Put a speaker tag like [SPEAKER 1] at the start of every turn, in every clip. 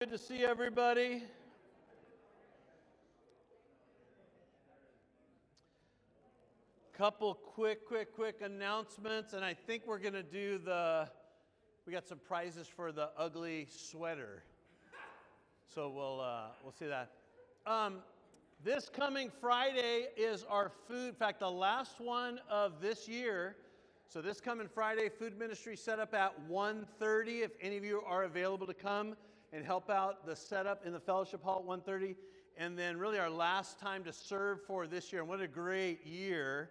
[SPEAKER 1] Good to see everybody. Couple quick, quick, quick announcements, and I think we're going to do the. We got some prizes for the ugly sweater, so we'll uh, we'll see that. Um, this coming Friday is our food. In fact, the last one of this year. So this coming Friday, food ministry set up at 1:30. If any of you are available to come and help out the setup in the fellowship hall at 1:30, and then really our last time to serve for this year. And what a great year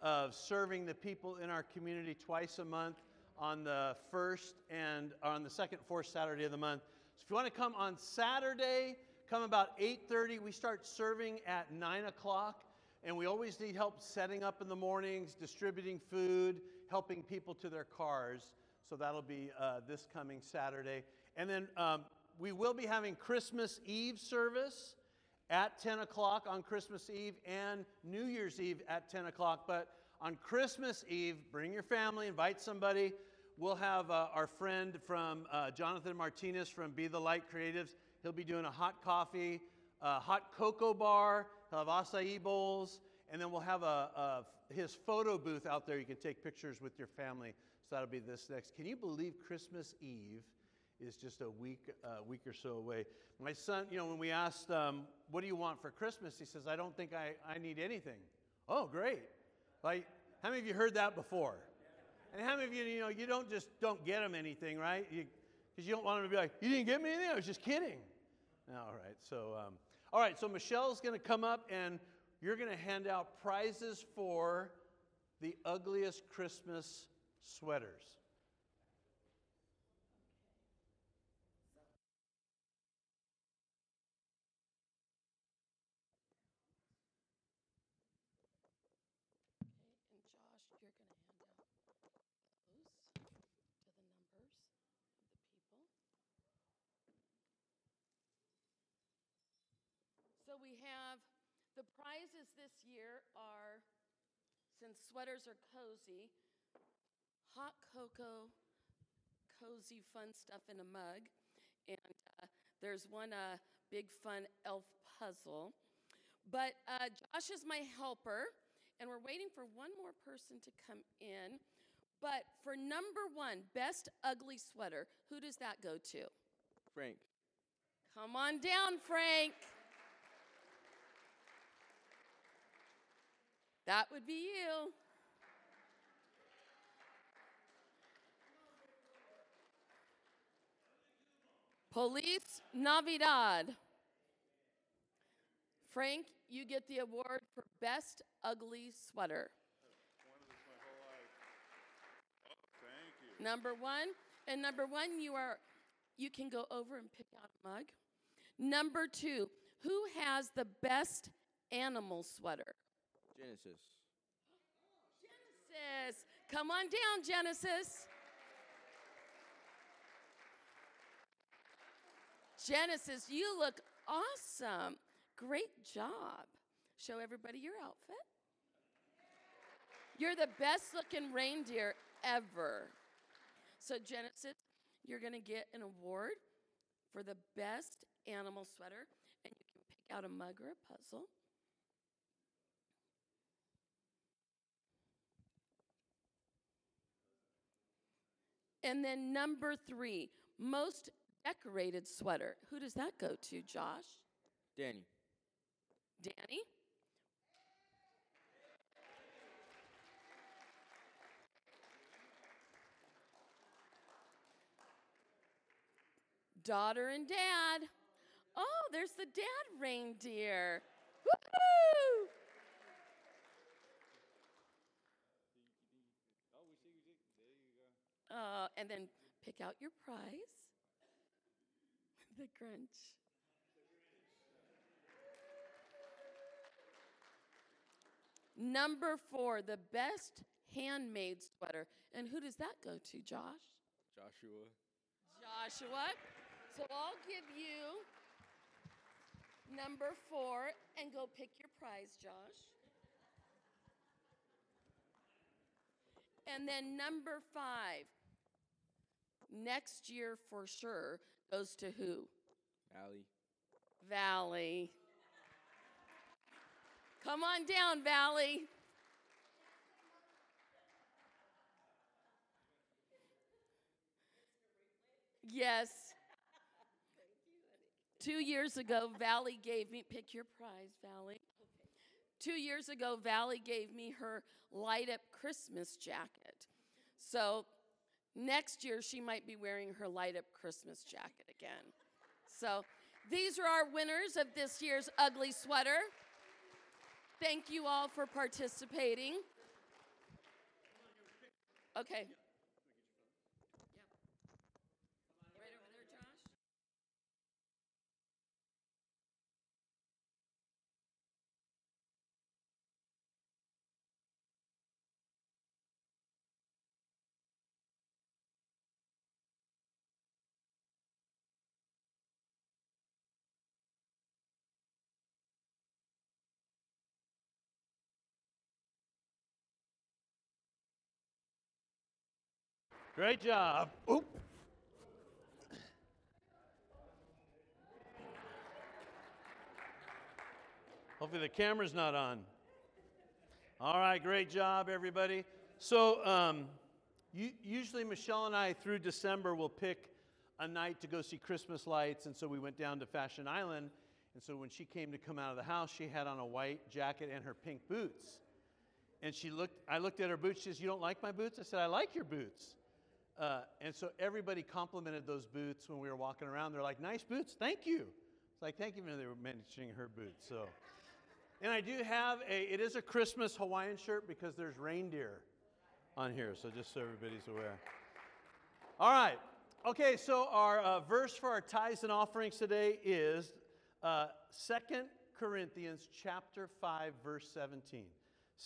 [SPEAKER 1] of serving the people in our community twice a month on the first and on the second, fourth Saturday of the month. So if you want to come on Saturday, come about 8:30. We start serving at 9 o'clock, and we always need help setting up in the mornings, distributing food, helping people to their cars. So that'll be uh, this coming Saturday. And then um, we will be having Christmas Eve service at 10 o'clock on Christmas Eve and New Year's Eve at 10 o'clock. But on Christmas Eve, bring your family, invite somebody. We'll have uh, our friend from uh, Jonathan Martinez from Be the Light Creatives. He'll be doing a hot coffee, a hot cocoa bar, he'll have acai bowls, and then we'll have a, a, his photo booth out there. You can take pictures with your family. So that'll be this next. Can you believe Christmas Eve is just a week, uh, week or so away. My son, you know, when we asked, um, what do you want for Christmas? He says, I don't think I, I need anything. Oh, great. Like, how many of you heard that before? And how many of you, you know, you don't just don't get them anything, right? Because you, you, don't want them to be like, you didn't get me anything? I was just kidding. All right. So, um, all right. So Michelle's going to come up and you're going to hand out prizes for the ugliest Christmas sweaters.
[SPEAKER 2] So we have the prizes this year are since sweaters are cozy, hot cocoa, cozy, fun stuff in a mug. And uh, there's one uh, big fun elf puzzle. But uh, Josh is my helper, and we're waiting for one more person to come in. But for number one, best ugly sweater, who does that go to?
[SPEAKER 3] Frank.
[SPEAKER 2] Come on down, Frank. That would be you. Feliz Navidad. Frank, you get the award for Best Ugly Sweater.
[SPEAKER 3] Oh,
[SPEAKER 2] number one. And number one, you are you can go over and pick out a mug. Number two, who has the best animal sweater?
[SPEAKER 3] Genesis.
[SPEAKER 2] Genesis. Come on down, Genesis. Genesis, you look awesome. Great job. Show everybody your outfit. You're the best looking reindeer ever. So, Genesis, you're going to get an award for the best animal sweater, and you can pick out a mug or a puzzle. And then number three, most decorated sweater. Who does that go to, Josh?
[SPEAKER 3] Danny.
[SPEAKER 2] Danny? Daughter and dad. Oh, there's the dad reindeer. Woohoo! Uh, and then pick out your prize. the Grinch. Number four, the best handmade sweater. And who does that go to, Josh?
[SPEAKER 3] Joshua.
[SPEAKER 2] Joshua. So I'll give you number four and go pick your prize, Josh. And then number five, next year for sure, goes to who?
[SPEAKER 3] Allie.
[SPEAKER 2] Valley. Come on down, Valley. Yes. Two years ago, Valley gave me, pick your prize, Valley. Two years ago, Valley gave me her light up Christmas jacket. So next year, she might be wearing her light up Christmas jacket again. So these are our winners of this year's ugly sweater. Thank you all for participating. Okay.
[SPEAKER 1] Great job. Oop. Hopefully the camera's not on. All right, great job, everybody. So, um, usually Michelle and I, through December, will pick a night to go see Christmas lights, and so we went down to Fashion Island. And so when she came to come out of the house, she had on a white jacket and her pink boots. And she looked, I looked at her boots. She says, You don't like my boots? I said, I like your boots. Uh, and so everybody complimented those boots when we were walking around. They're like, nice boots, thank you. It's like, thank you when they were mentioning her boots. So, and I do have a, it is a Christmas Hawaiian shirt because there's reindeer on here. So just so everybody's aware. All right. Okay, so our uh, verse for our tithes and offerings today is uh, 2 Corinthians chapter 5, verse 17.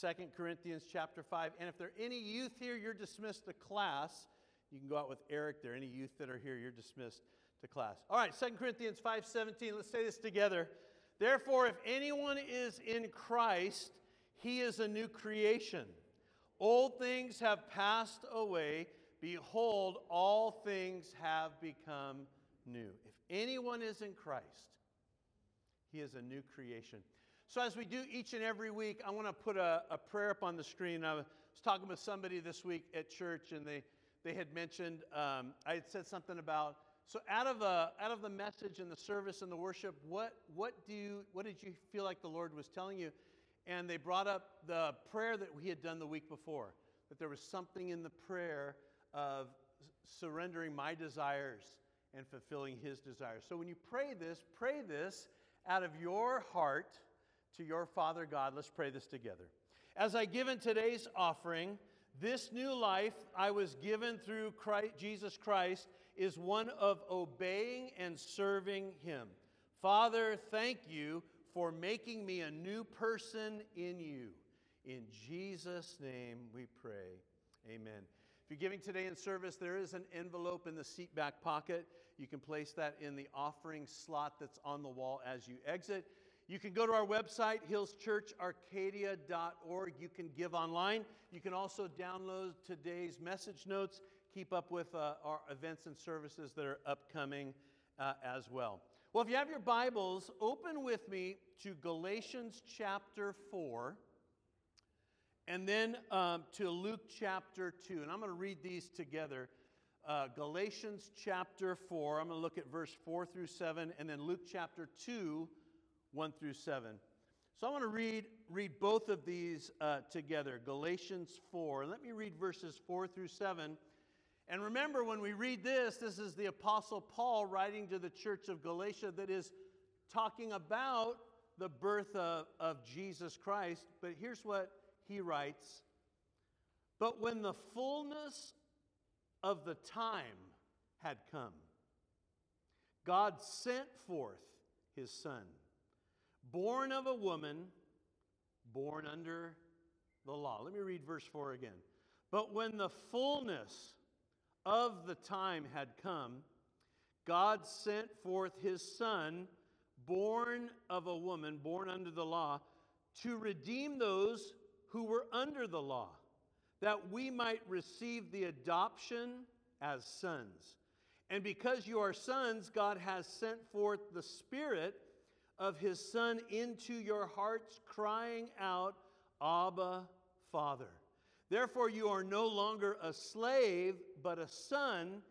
[SPEAKER 1] 2 Corinthians chapter 5. And if there are any youth here, you're dismissed to class. You can go out with Eric there. Any youth that are here, you're dismissed to class. All right, 2 Corinthians 5:17. Let's say this together. Therefore, if anyone is in Christ, he is a new creation. Old things have passed away. Behold, all things have become new. If anyone is in Christ, he is a new creation. So, as we do each and every week, I want to put a, a prayer up on the screen. I was talking with somebody this week at church, and they they had mentioned, um, I had said something about, so out of, a, out of the message and the service and the worship, what, what, do you, what did you feel like the Lord was telling you? And they brought up the prayer that we had done the week before, that there was something in the prayer of surrendering my desires and fulfilling his desires. So when you pray this, pray this out of your heart to your Father God. Let's pray this together. As I give in today's offering, this new life I was given through Christ, Jesus Christ is one of obeying and serving Him. Father, thank you for making me a new person in you. In Jesus' name we pray. Amen. If you're giving today in service, there is an envelope in the seat back pocket. You can place that in the offering slot that's on the wall as you exit. You can go to our website, hillschurcharcadia.org. You can give online. You can also download today's message notes, keep up with uh, our events and services that are upcoming uh, as well. Well, if you have your Bibles, open with me to Galatians chapter 4 and then um, to Luke chapter 2. And I'm going to read these together. Uh, Galatians chapter 4, I'm going to look at verse 4 through 7, and then Luke chapter 2 1 through 7. So I want to read, read both of these uh, together Galatians 4. Let me read verses 4 through 7. And remember, when we read this, this is the Apostle Paul writing to the church of Galatia that is talking about the birth of, of Jesus Christ. But here's what he writes But when the fullness of the time had come, God sent forth his Son born of a woman, born under the law. Let me read verse 4 again. But when the fullness of the time had come, God sent forth his Son, born of a woman, born under the law, to redeem those who were under the law, that we might receive the adoption as sons. And because you are sons, God has sent forth the Spirit of His Son into your hearts, crying out, Abba, Father. Therefore, you are no longer a slave, but a son,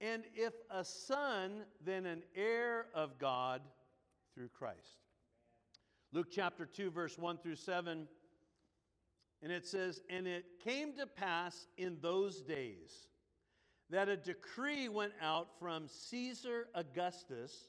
[SPEAKER 1] and if a son, then an heir of God through Christ. Luke chapter 2, verse 1 through 7. And it says, And it came to pass in those days that a decree went out from Caesar Augustus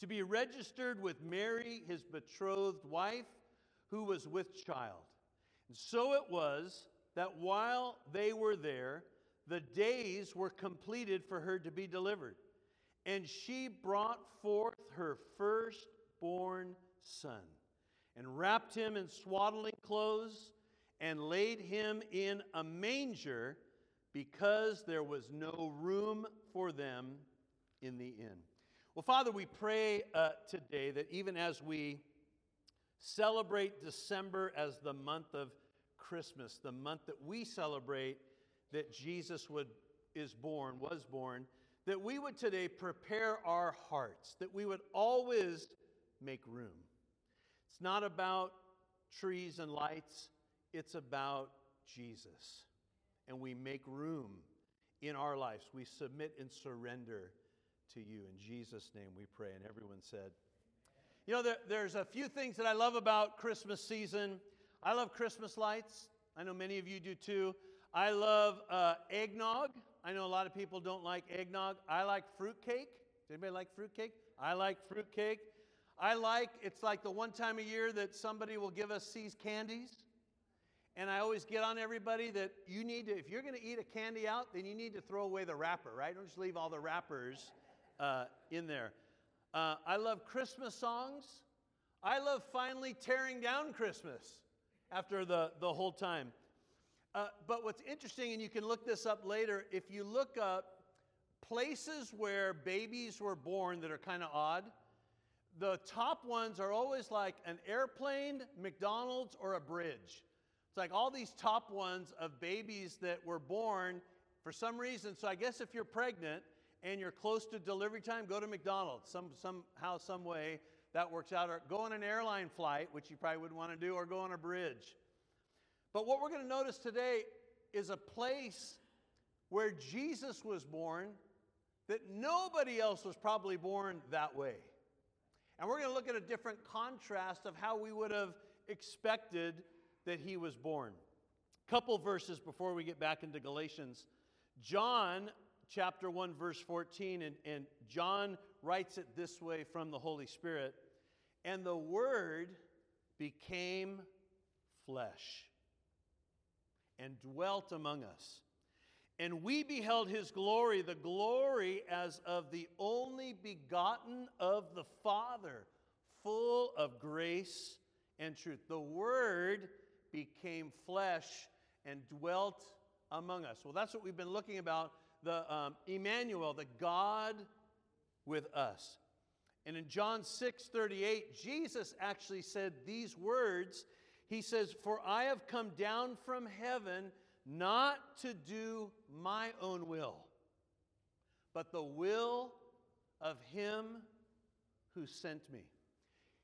[SPEAKER 1] to be registered with Mary, his betrothed wife, who was with child. And so it was that while they were there, the days were completed for her to be delivered. And she brought forth her firstborn son, and wrapped him in swaddling clothes, and laid him in a manger because there was no room for them in the inn. Well, Father, we pray uh, today that even as we celebrate December as the month of Christmas, the month that we celebrate that Jesus would, is born, was born, that we would today prepare our hearts, that we would always make room. It's not about trees and lights, it's about Jesus and we make room in our lives. We submit and surrender to you. In Jesus' name we pray. And everyone said, You know, there, there's a few things that I love about Christmas season. I love Christmas lights. I know many of you do too. I love uh, eggnog. I know a lot of people don't like eggnog. I like fruitcake. Does anybody like fruitcake? I like fruitcake. I like, it's like the one time a year that somebody will give us See's candies. And I always get on everybody that you need to, if you're going to eat a candy out, then you need to throw away the wrapper, right? Don't just leave all the wrappers uh, in there. Uh, I love Christmas songs. I love finally tearing down Christmas after the, the whole time. Uh, but what's interesting, and you can look this up later, if you look up places where babies were born that are kind of odd, the top ones are always like an airplane, McDonald's, or a bridge. It's like all these top ones of babies that were born for some reason. So I guess if you're pregnant and you're close to delivery time, go to McDonald's. Some, somehow, some way that works out. Or go on an airline flight, which you probably wouldn't want to do, or go on a bridge. But what we're going to notice today is a place where Jesus was born that nobody else was probably born that way. And we're going to look at a different contrast of how we would have expected that he was born. Couple verses before we get back into Galatians. John chapter 1, verse 14, and, and John writes it this way from the Holy Spirit And the Word became flesh and dwelt among us. And we beheld his glory, the glory as of the only begotten of the Father, full of grace and truth. The Word became flesh and dwelt among us. Well, that's what we've been looking about the um, Emmanuel, the God with us. And in John 6 38, Jesus actually said these words. He says, For I have come down from heaven not to do my own will, but the will of him who sent me.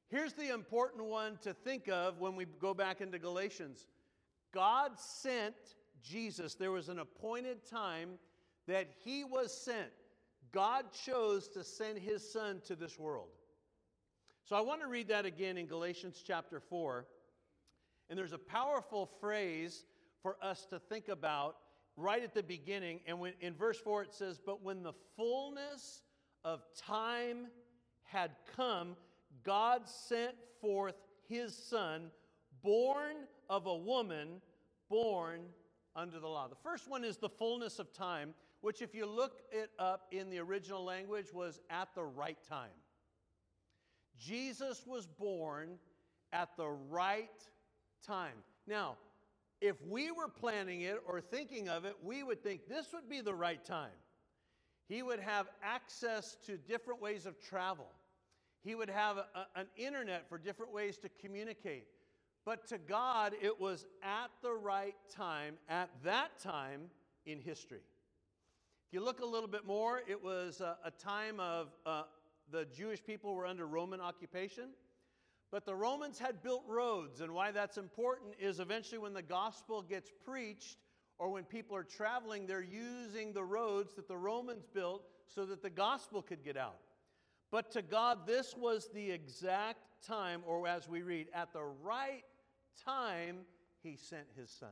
[SPEAKER 1] Here's the important one to think of when we go back into Galatians God sent Jesus. There was an appointed time that he was sent. God chose to send his son to this world. So I want to read that again in Galatians chapter 4. And there's a powerful phrase for us to think about right at the beginning. And when, in verse 4 it says, But when the fullness of time had come, God sent forth his son, born of a woman, born under the law. The first one is the fullness of time, which, if you look it up in the original language, was at the right time. Jesus was born at the right time. Now, if we were planning it or thinking of it, we would think this would be the right time. He would have access to different ways of travel. He would have a, an internet for different ways to communicate. But to God, it was at the right time, at that time in history. If you look a little bit more, it was a, a time of uh, the Jewish people were under Roman occupation. But the Romans had built roads, and why that's important is eventually when the gospel gets preached or when people are traveling, they're using the roads that the Romans built so that the gospel could get out. But to God, this was the exact time, or as we read, at the right time, He sent His Son.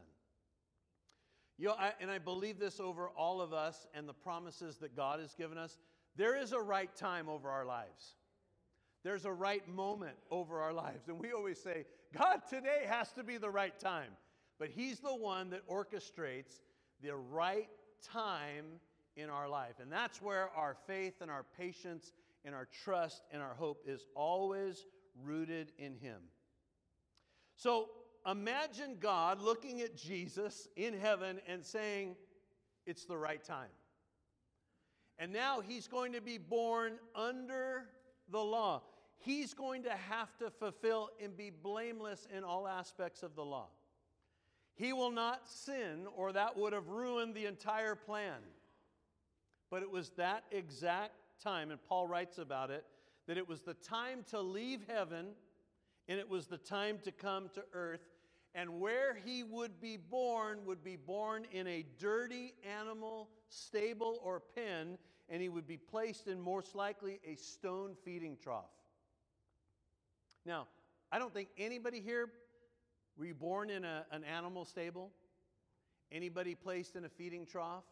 [SPEAKER 1] You know, I, and I believe this over all of us and the promises that God has given us. There is a right time over our lives. There's a right moment over our lives. And we always say, God, today has to be the right time. But He's the one that orchestrates the right time in our life. And that's where our faith and our patience and our trust and our hope is always rooted in Him. So imagine God looking at Jesus in heaven and saying, It's the right time. And now He's going to be born under the law. He's going to have to fulfill and be blameless in all aspects of the law. He will not sin, or that would have ruined the entire plan. But it was that exact time, and Paul writes about it, that it was the time to leave heaven and it was the time to come to earth. And where he would be born would be born in a dirty animal stable or pen, and he would be placed in most likely a stone feeding trough. Now, I don't think anybody here were you born in a, an animal stable? Anybody placed in a feeding trough?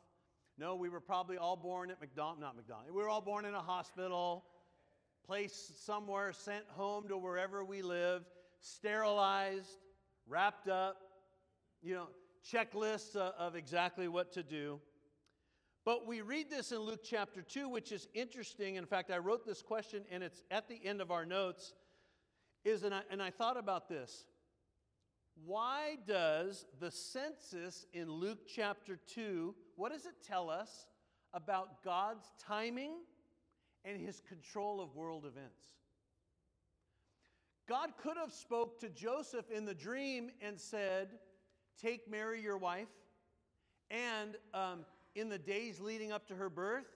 [SPEAKER 1] No, we were probably all born at McDonald, not McDonald. We were all born in a hospital, placed somewhere, sent home to wherever we lived, sterilized, wrapped up, you know, checklists of exactly what to do. But we read this in Luke chapter 2, which is interesting. In fact, I wrote this question and it's at the end of our notes. Is and I, and I thought about this. Why does the census in Luke chapter 2, what does it tell us about God's timing and his control of world events? God could have spoke to Joseph in the dream and said, "Take Mary, your wife, and um, in the days leading up to her birth,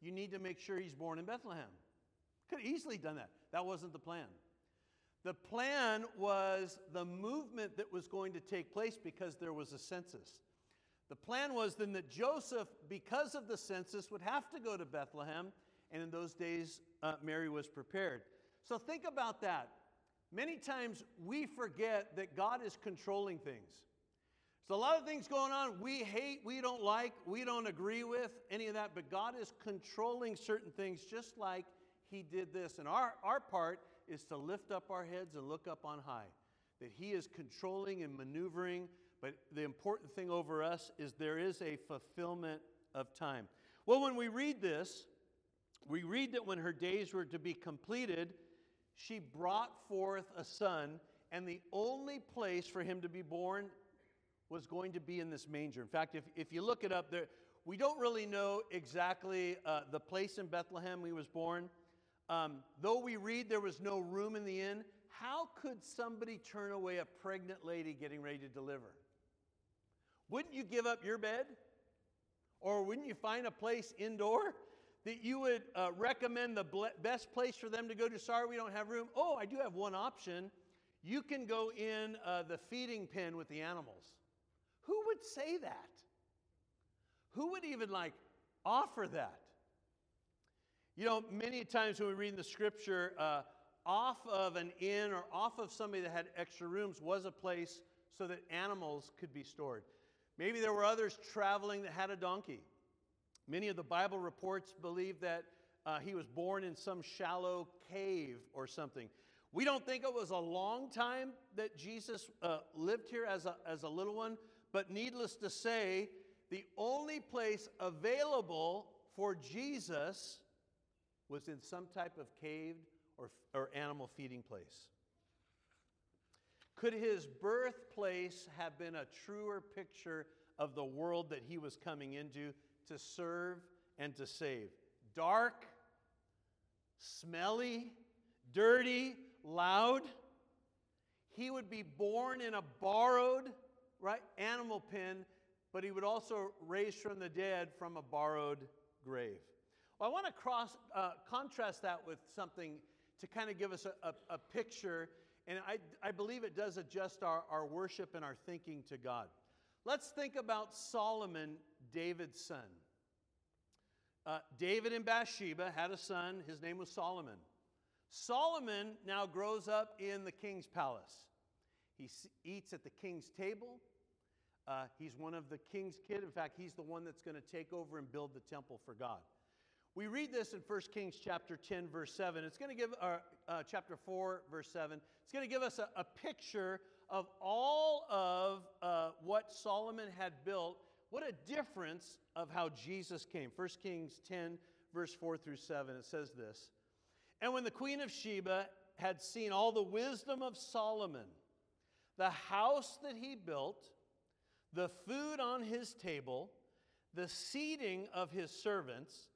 [SPEAKER 1] you need to make sure he's born in Bethlehem." Could have easily done that. That wasn't the plan. The plan was the movement that was going to take place because there was a census. The plan was then that Joseph, because of the census, would have to go to Bethlehem, and in those days, uh, Mary was prepared. So think about that. Many times we forget that God is controlling things. So a lot of things going on we hate, we don't like, we don't agree with, any of that, but God is controlling certain things just like He did this. And our, our part is to lift up our heads and look up on high. That He is controlling and maneuvering, but the important thing over us is there is a fulfillment of time. Well, when we read this, we read that when her days were to be completed, she brought forth a son, and the only place for him to be born was going to be in this manger. In fact, if, if you look it up, there, we don't really know exactly uh, the place in Bethlehem he was born. Um, though we read there was no room in the inn, how could somebody turn away a pregnant lady getting ready to deliver? Wouldn't you give up your bed? Or wouldn't you find a place indoor that you would uh, recommend the ble- best place for them to go to? Sorry, we don't have room. Oh, I do have one option. You can go in uh, the feeding pen with the animals. Who would say that? Who would even like offer that? You know, many times when we read in the scripture, uh, off of an inn or off of somebody that had extra rooms was a place so that animals could be stored. Maybe there were others traveling that had a donkey. Many of the Bible reports believe that uh, he was born in some shallow cave or something. We don't think it was a long time that Jesus uh, lived here as a, as a little one, but needless to say, the only place available for Jesus was in some type of caved or, or animal feeding place. Could his birthplace have been a truer picture of the world that he was coming into to serve and to save? Dark, smelly, dirty, loud. He would be born in a borrowed right animal pen, but he would also raise from the dead from a borrowed grave. Well, I want to cross, uh, contrast that with something to kind of give us a, a, a picture, and I, I believe it does adjust our, our worship and our thinking to God. Let's think about Solomon, David's son. Uh, David and Bathsheba had a son. His name was Solomon. Solomon now grows up in the king's palace. He eats at the king's table. Uh, he's one of the king's kid. In fact, he's the one that's going to take over and build the temple for God. We read this in 1 Kings chapter 10, verse 7. It's going to give, uh, uh, chapter 4, verse 7. It's going to give us a, a picture of all of uh, what Solomon had built. What a difference of how Jesus came. 1 Kings 10, verse 4 through 7. It says this And when the queen of Sheba had seen all the wisdom of Solomon, the house that he built, the food on his table, the seating of his servants,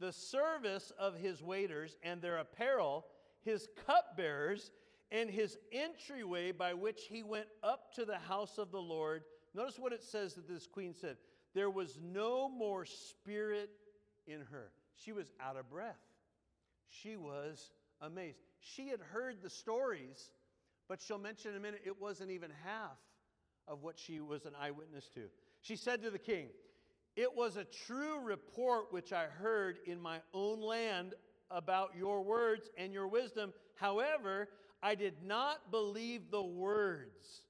[SPEAKER 1] the service of his waiters and their apparel, his cupbearers, and his entryway by which he went up to the house of the Lord. Notice what it says that this queen said there was no more spirit in her. She was out of breath. She was amazed. She had heard the stories, but she'll mention in a minute it wasn't even half of what she was an eyewitness to. She said to the king, it was a true report which I heard in my own land about your words and your wisdom. However, I did not believe the words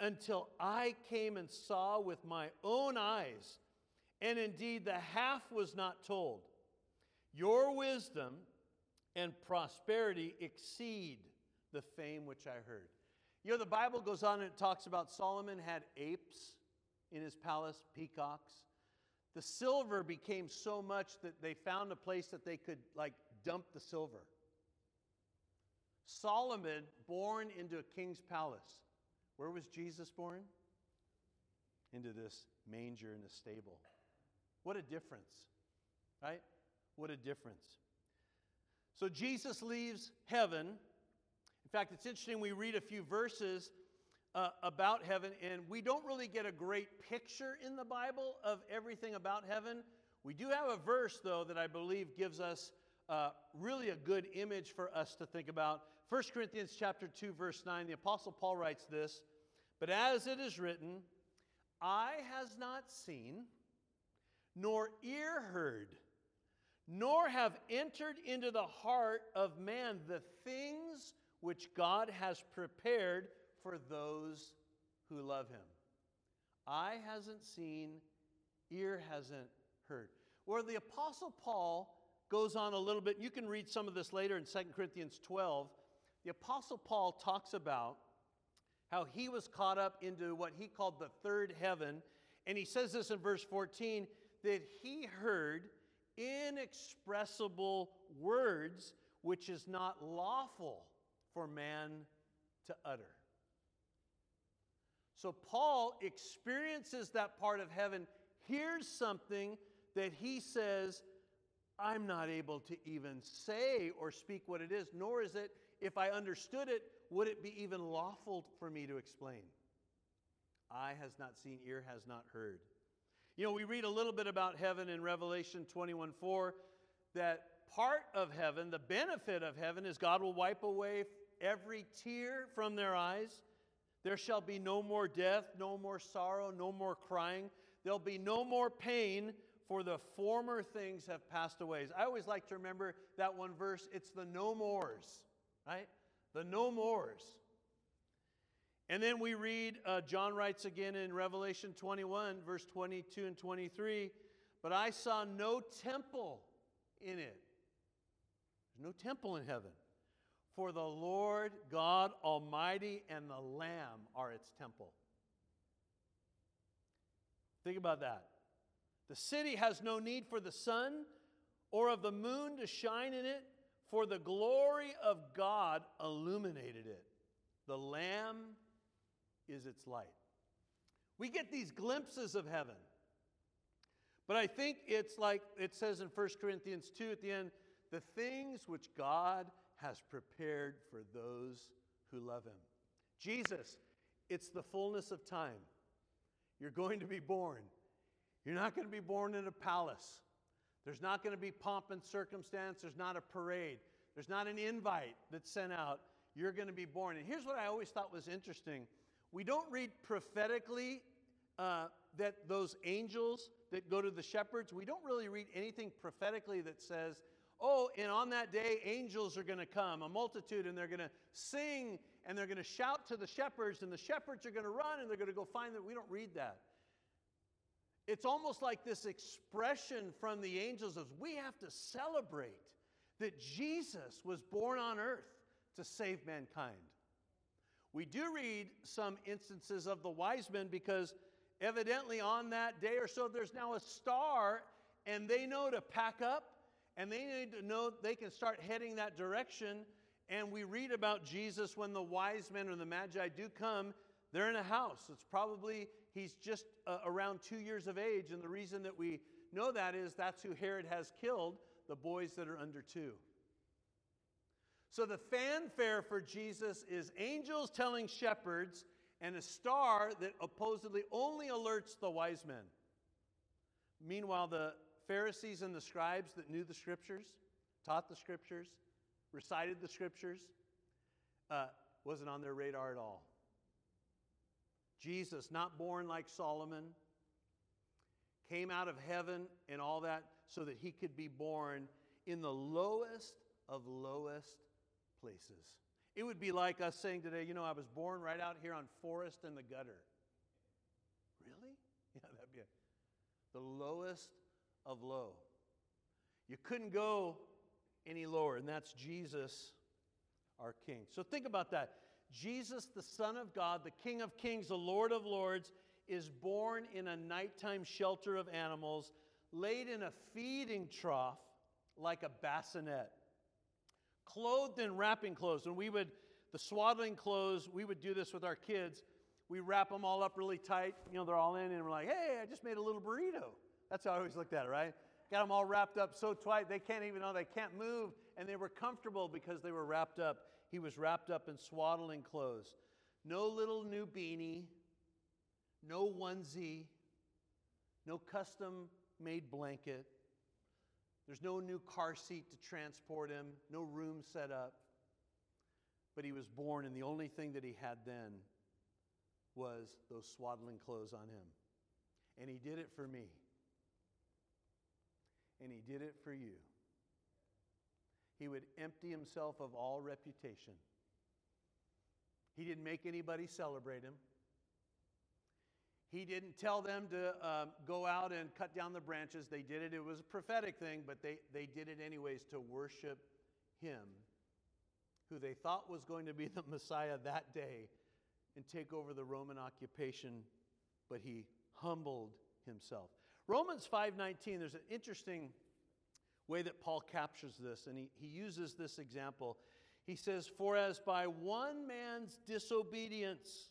[SPEAKER 1] until I came and saw with my own eyes. And indeed, the half was not told. Your wisdom and prosperity exceed the fame which I heard. You know, the Bible goes on and it talks about Solomon had apes in his palace, peacocks. The silver became so much that they found a place that they could like dump the silver. Solomon, born into a king's palace. Where was Jesus born? Into this manger in a stable. What a difference, right? What a difference. So Jesus leaves heaven. In fact, it's interesting, we read a few verses uh, about heaven, and we don't really get a great picture in the Bible of everything about heaven. We do have a verse, though, that I believe gives us uh, really a good image for us to think about. 1 Corinthians chapter 2, verse 9, the Apostle Paul writes this, But as it is written, eye has not seen, nor ear heard, nor have entered into the heart of man the things which God has prepared for those who love him. Eye hasn't seen, ear hasn't heard. Where the Apostle Paul goes on a little bit, you can read some of this later in 2 Corinthians 12. The Apostle Paul talks about how he was caught up into what he called the third heaven. And he says this in verse 14 that he heard inexpressible words which is not lawful for man to utter. So Paul experiences that part of heaven, hears something that he says, I'm not able to even say or speak what it is, nor is it, if I understood it, would it be even lawful for me to explain? Eye has not seen, ear has not heard. You know, we read a little bit about heaven in Revelation 21 4 that part of heaven, the benefit of heaven, is God will wipe away every tear from their eyes. There shall be no more death, no more sorrow, no more crying. There'll be no more pain, for the former things have passed away. I always like to remember that one verse. It's the no mores, right? The no mores. And then we read, uh, John writes again in Revelation 21, verse 22 and 23, but I saw no temple in it. There's no temple in heaven. For the Lord God Almighty and the Lamb are its temple. Think about that. The city has no need for the sun or of the moon to shine in it, for the glory of God illuminated it. The Lamb is its light. We get these glimpses of heaven. But I think it's like it says in 1 Corinthians 2 at the end the things which God has prepared for those who love him. Jesus, it's the fullness of time. You're going to be born. You're not going to be born in a palace. There's not going to be pomp and circumstance. There's not a parade. There's not an invite that's sent out. You're going to be born. And here's what I always thought was interesting we don't read prophetically uh, that those angels that go to the shepherds, we don't really read anything prophetically that says, oh, and on that day, angels are going to come, a multitude, and they're going to sing and they're going to shout to the shepherds, and the shepherds are going to run and they're going to go find them. We don't read that. It's almost like this expression from the angels of we have to celebrate that Jesus was born on earth to save mankind. We do read some instances of the wise men because evidently on that day or so there's now a star and they know to pack up and they need to know they can start heading that direction. And we read about Jesus when the wise men or the magi do come, they're in a house. It's probably, he's just uh, around two years of age. And the reason that we know that is that's who Herod has killed, the boys that are under two. So the fanfare for Jesus is angels telling shepherds and a star that supposedly only alerts the wise men. Meanwhile, the Pharisees and the scribes that knew the scriptures, taught the scriptures, recited the scriptures, uh, wasn't on their radar at all. Jesus, not born like Solomon, came out of heaven and all that so that he could be born in the lowest of lowest places. It would be like us saying today, you know, I was born right out here on Forest and the Gutter. Really? Yeah, that'd be it. The lowest of low. You couldn't go any lower, and that's Jesus, our King. So think about that. Jesus, the Son of God, the King of Kings, the Lord of Lords, is born in a nighttime shelter of animals, laid in a feeding trough like a bassinet, clothed in wrapping clothes. And we would, the swaddling clothes, we would do this with our kids. We wrap them all up really tight. You know, they're all in, and we're like, hey, I just made a little burrito. That's how I always looked at it, right? Got them all wrapped up so tight they can't even know they can't move, and they were comfortable because they were wrapped up. He was wrapped up in swaddling clothes. No little new beanie, no onesie, no custom made blanket. There's no new car seat to transport him, no room set up. But he was born, and the only thing that he had then was those swaddling clothes on him. And he did it for me and he did it for you. He would empty himself of all reputation. He didn't make anybody celebrate him. He didn't tell them to um, go out and cut down the branches. They did it. It was a prophetic thing, but they, they did it anyways to worship him, who they thought was going to be the Messiah that day and take over the Roman occupation, but he humbled himself. Romans 5:19, there's an interesting way that Paul captures this, and he, he uses this example. He says, For as by one man's disobedience,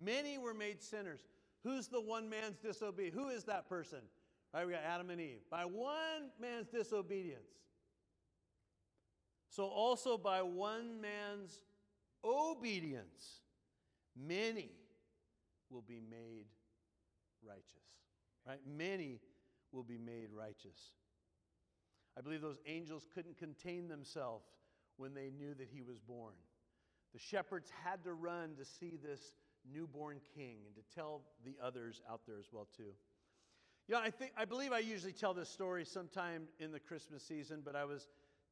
[SPEAKER 1] many were made sinners. Who's the one man's disobedience? Who is that person? Right, we got Adam and Eve. By one man's disobedience. So also by one man's obedience, many will be made righteous. Right? Many will be made righteous. I believe those angels couldn't contain themselves when they knew that he was born. The shepherds had to run to see this newborn king and to tell the others out there as well too. You know, I think I believe I usually tell this story sometime in the Christmas season, but I was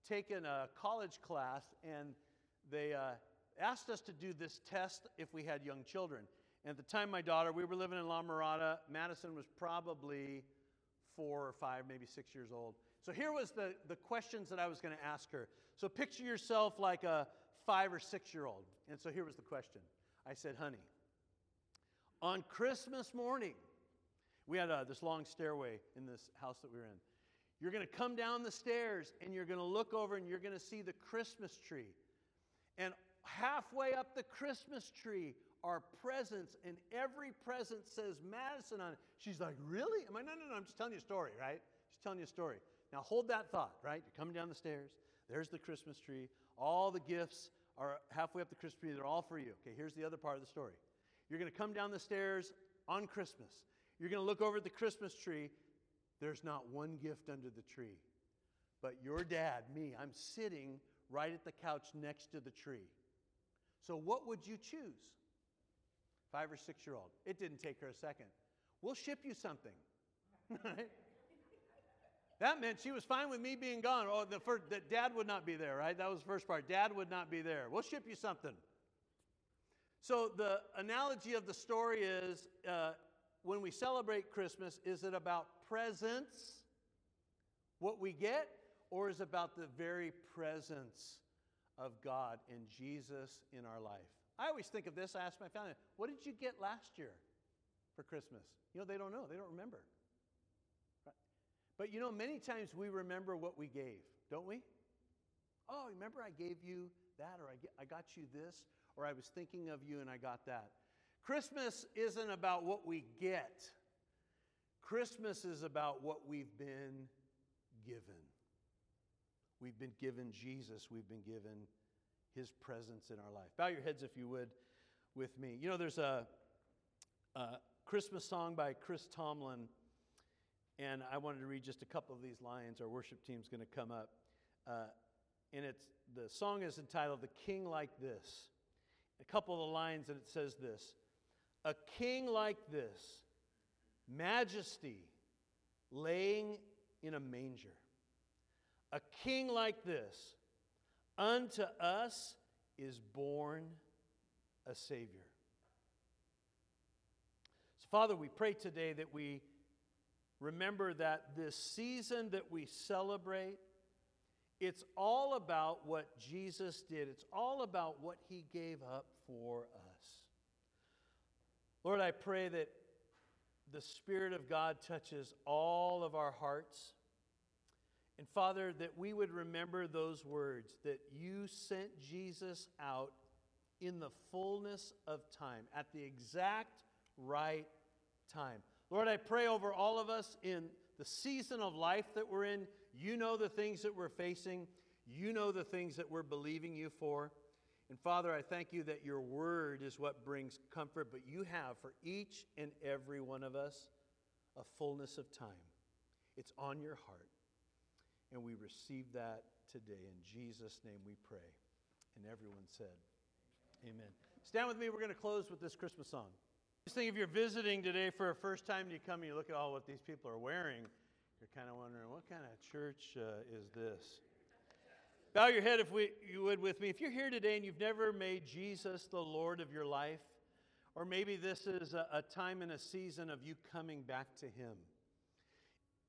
[SPEAKER 1] taking a college class and they uh, asked us to do this test if we had young children. And at the time, my daughter, we were living in La Mirada. Madison was probably four or five, maybe six years old. So here was the, the questions that I was going to ask her. So picture yourself like a five or six year old. And so here was the question I said, honey, on Christmas morning, We had uh, this long stairway in this house that we were in. You're going to come down the stairs and you're going to look over and you're going to see the Christmas tree. And halfway up the Christmas tree are presents, and every present says Madison on it. She's like, Really? I'm like, No, no, no, I'm just telling you a story, right? She's telling you a story. Now hold that thought, right? You're coming down the stairs, there's the Christmas tree, all the gifts are halfway up the Christmas tree, they're all for you. Okay, here's the other part of the story. You're going to come down the stairs on Christmas. You're going to look over at the Christmas tree. There's not one gift under the tree. But your dad, me, I'm sitting right at the couch next to the tree. So what would you choose? Five or six year old. It didn't take her a second. We'll ship you something. That meant she was fine with me being gone. Oh, the first, that dad would not be there, right? That was the first part. Dad would not be there. We'll ship you something. So the analogy of the story is uh, when we celebrate Christmas, is it about presents, what we get, or is it about the very presence of God and Jesus in our life? I always think of this. I ask my family, what did you get last year for Christmas? You know, they don't know, they don't remember. But you know, many times we remember what we gave, don't we? Oh, remember I gave you that, or I, I got you this, or I was thinking of you and I got that. Christmas isn't about what we get, Christmas is about what we've been given. We've been given Jesus, we've been given his presence in our life. Bow your heads if you would with me. You know, there's a, a Christmas song by Chris Tomlin and I wanted to read just a couple of these lines. Our worship team's going to come up. Uh, and it's, the song is entitled The King Like This. A couple of the lines, and it says this A king like this, majesty laying in a manger. A king like this, unto us is born a Savior. So, Father, we pray today that we remember that this season that we celebrate, it's all about what Jesus did. It's all about what he gave up for us. Lord, I pray that the Spirit of God touches all of our hearts. And Father, that we would remember those words that you sent Jesus out in the fullness of time, at the exact right time. Lord, I pray over all of us in the season of life that we're in. You know the things that we're facing, you know the things that we're believing you for. And Father, I thank you that your word is what brings comfort, but you have for each and every one of us a fullness of time. It's on your heart. And we receive that today. In Jesus' name we pray. And everyone said, Amen. Stand with me. We're going to close with this Christmas song. Just think if you're visiting today for a first time, you come and you look at all what these people are wearing, you're kind of wondering, what kind of church uh, is this? Bow your head if we, you would with me. If you're here today and you've never made Jesus the Lord of your life, or maybe this is a, a time and a season of you coming back to Him,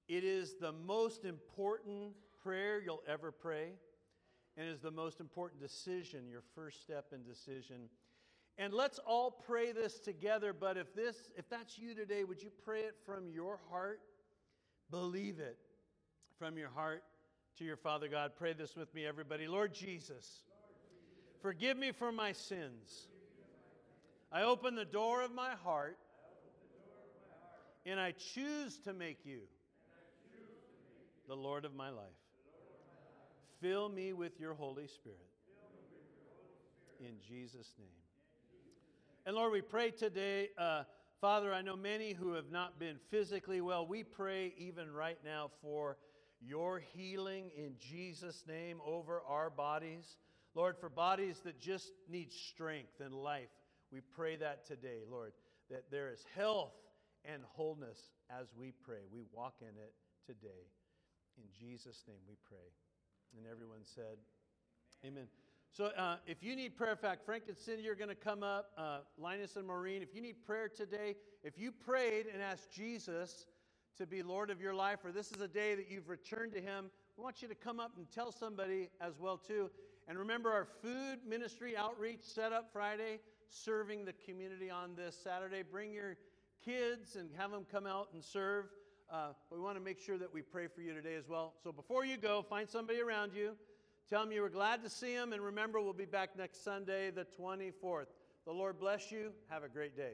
[SPEAKER 1] it is the most important prayer you'll ever pray, and is the most important decision, your first step in decision and let's all pray this together, but if this if that's you today, would you pray it from your heart? Believe it from your heart to your Father God. Pray this with me everybody. Lord Jesus, forgive me for my sins. I open the door of my heart and I choose to make you the Lord of my life. Fill me with your Holy Spirit. In Jesus' name. And Lord, we pray today, uh, Father, I know many who have not been physically well. We pray even right now for your healing in Jesus' name over our bodies. Lord, for bodies that just need strength and life, we pray that today, Lord, that there is health and wholeness as we pray. We walk in it today. In Jesus' name we pray. And everyone said, Amen. So uh, if you need prayer, in fact, Frank and Cindy are going to come up, uh, Linus and Maureen. If you need prayer today, if you prayed and asked Jesus to be Lord of your life, or this is a day that you've returned to Him, we want you to come up and tell somebody as well too. And remember our food ministry outreach set up Friday, serving the community on this Saturday. Bring your kids and have them come out and serve. Uh, we want to make sure that we pray for you today as well. So before you go, find somebody around you. Tell them you were glad to see them. And remember, we'll be back next Sunday, the 24th. The Lord bless you. Have a great day.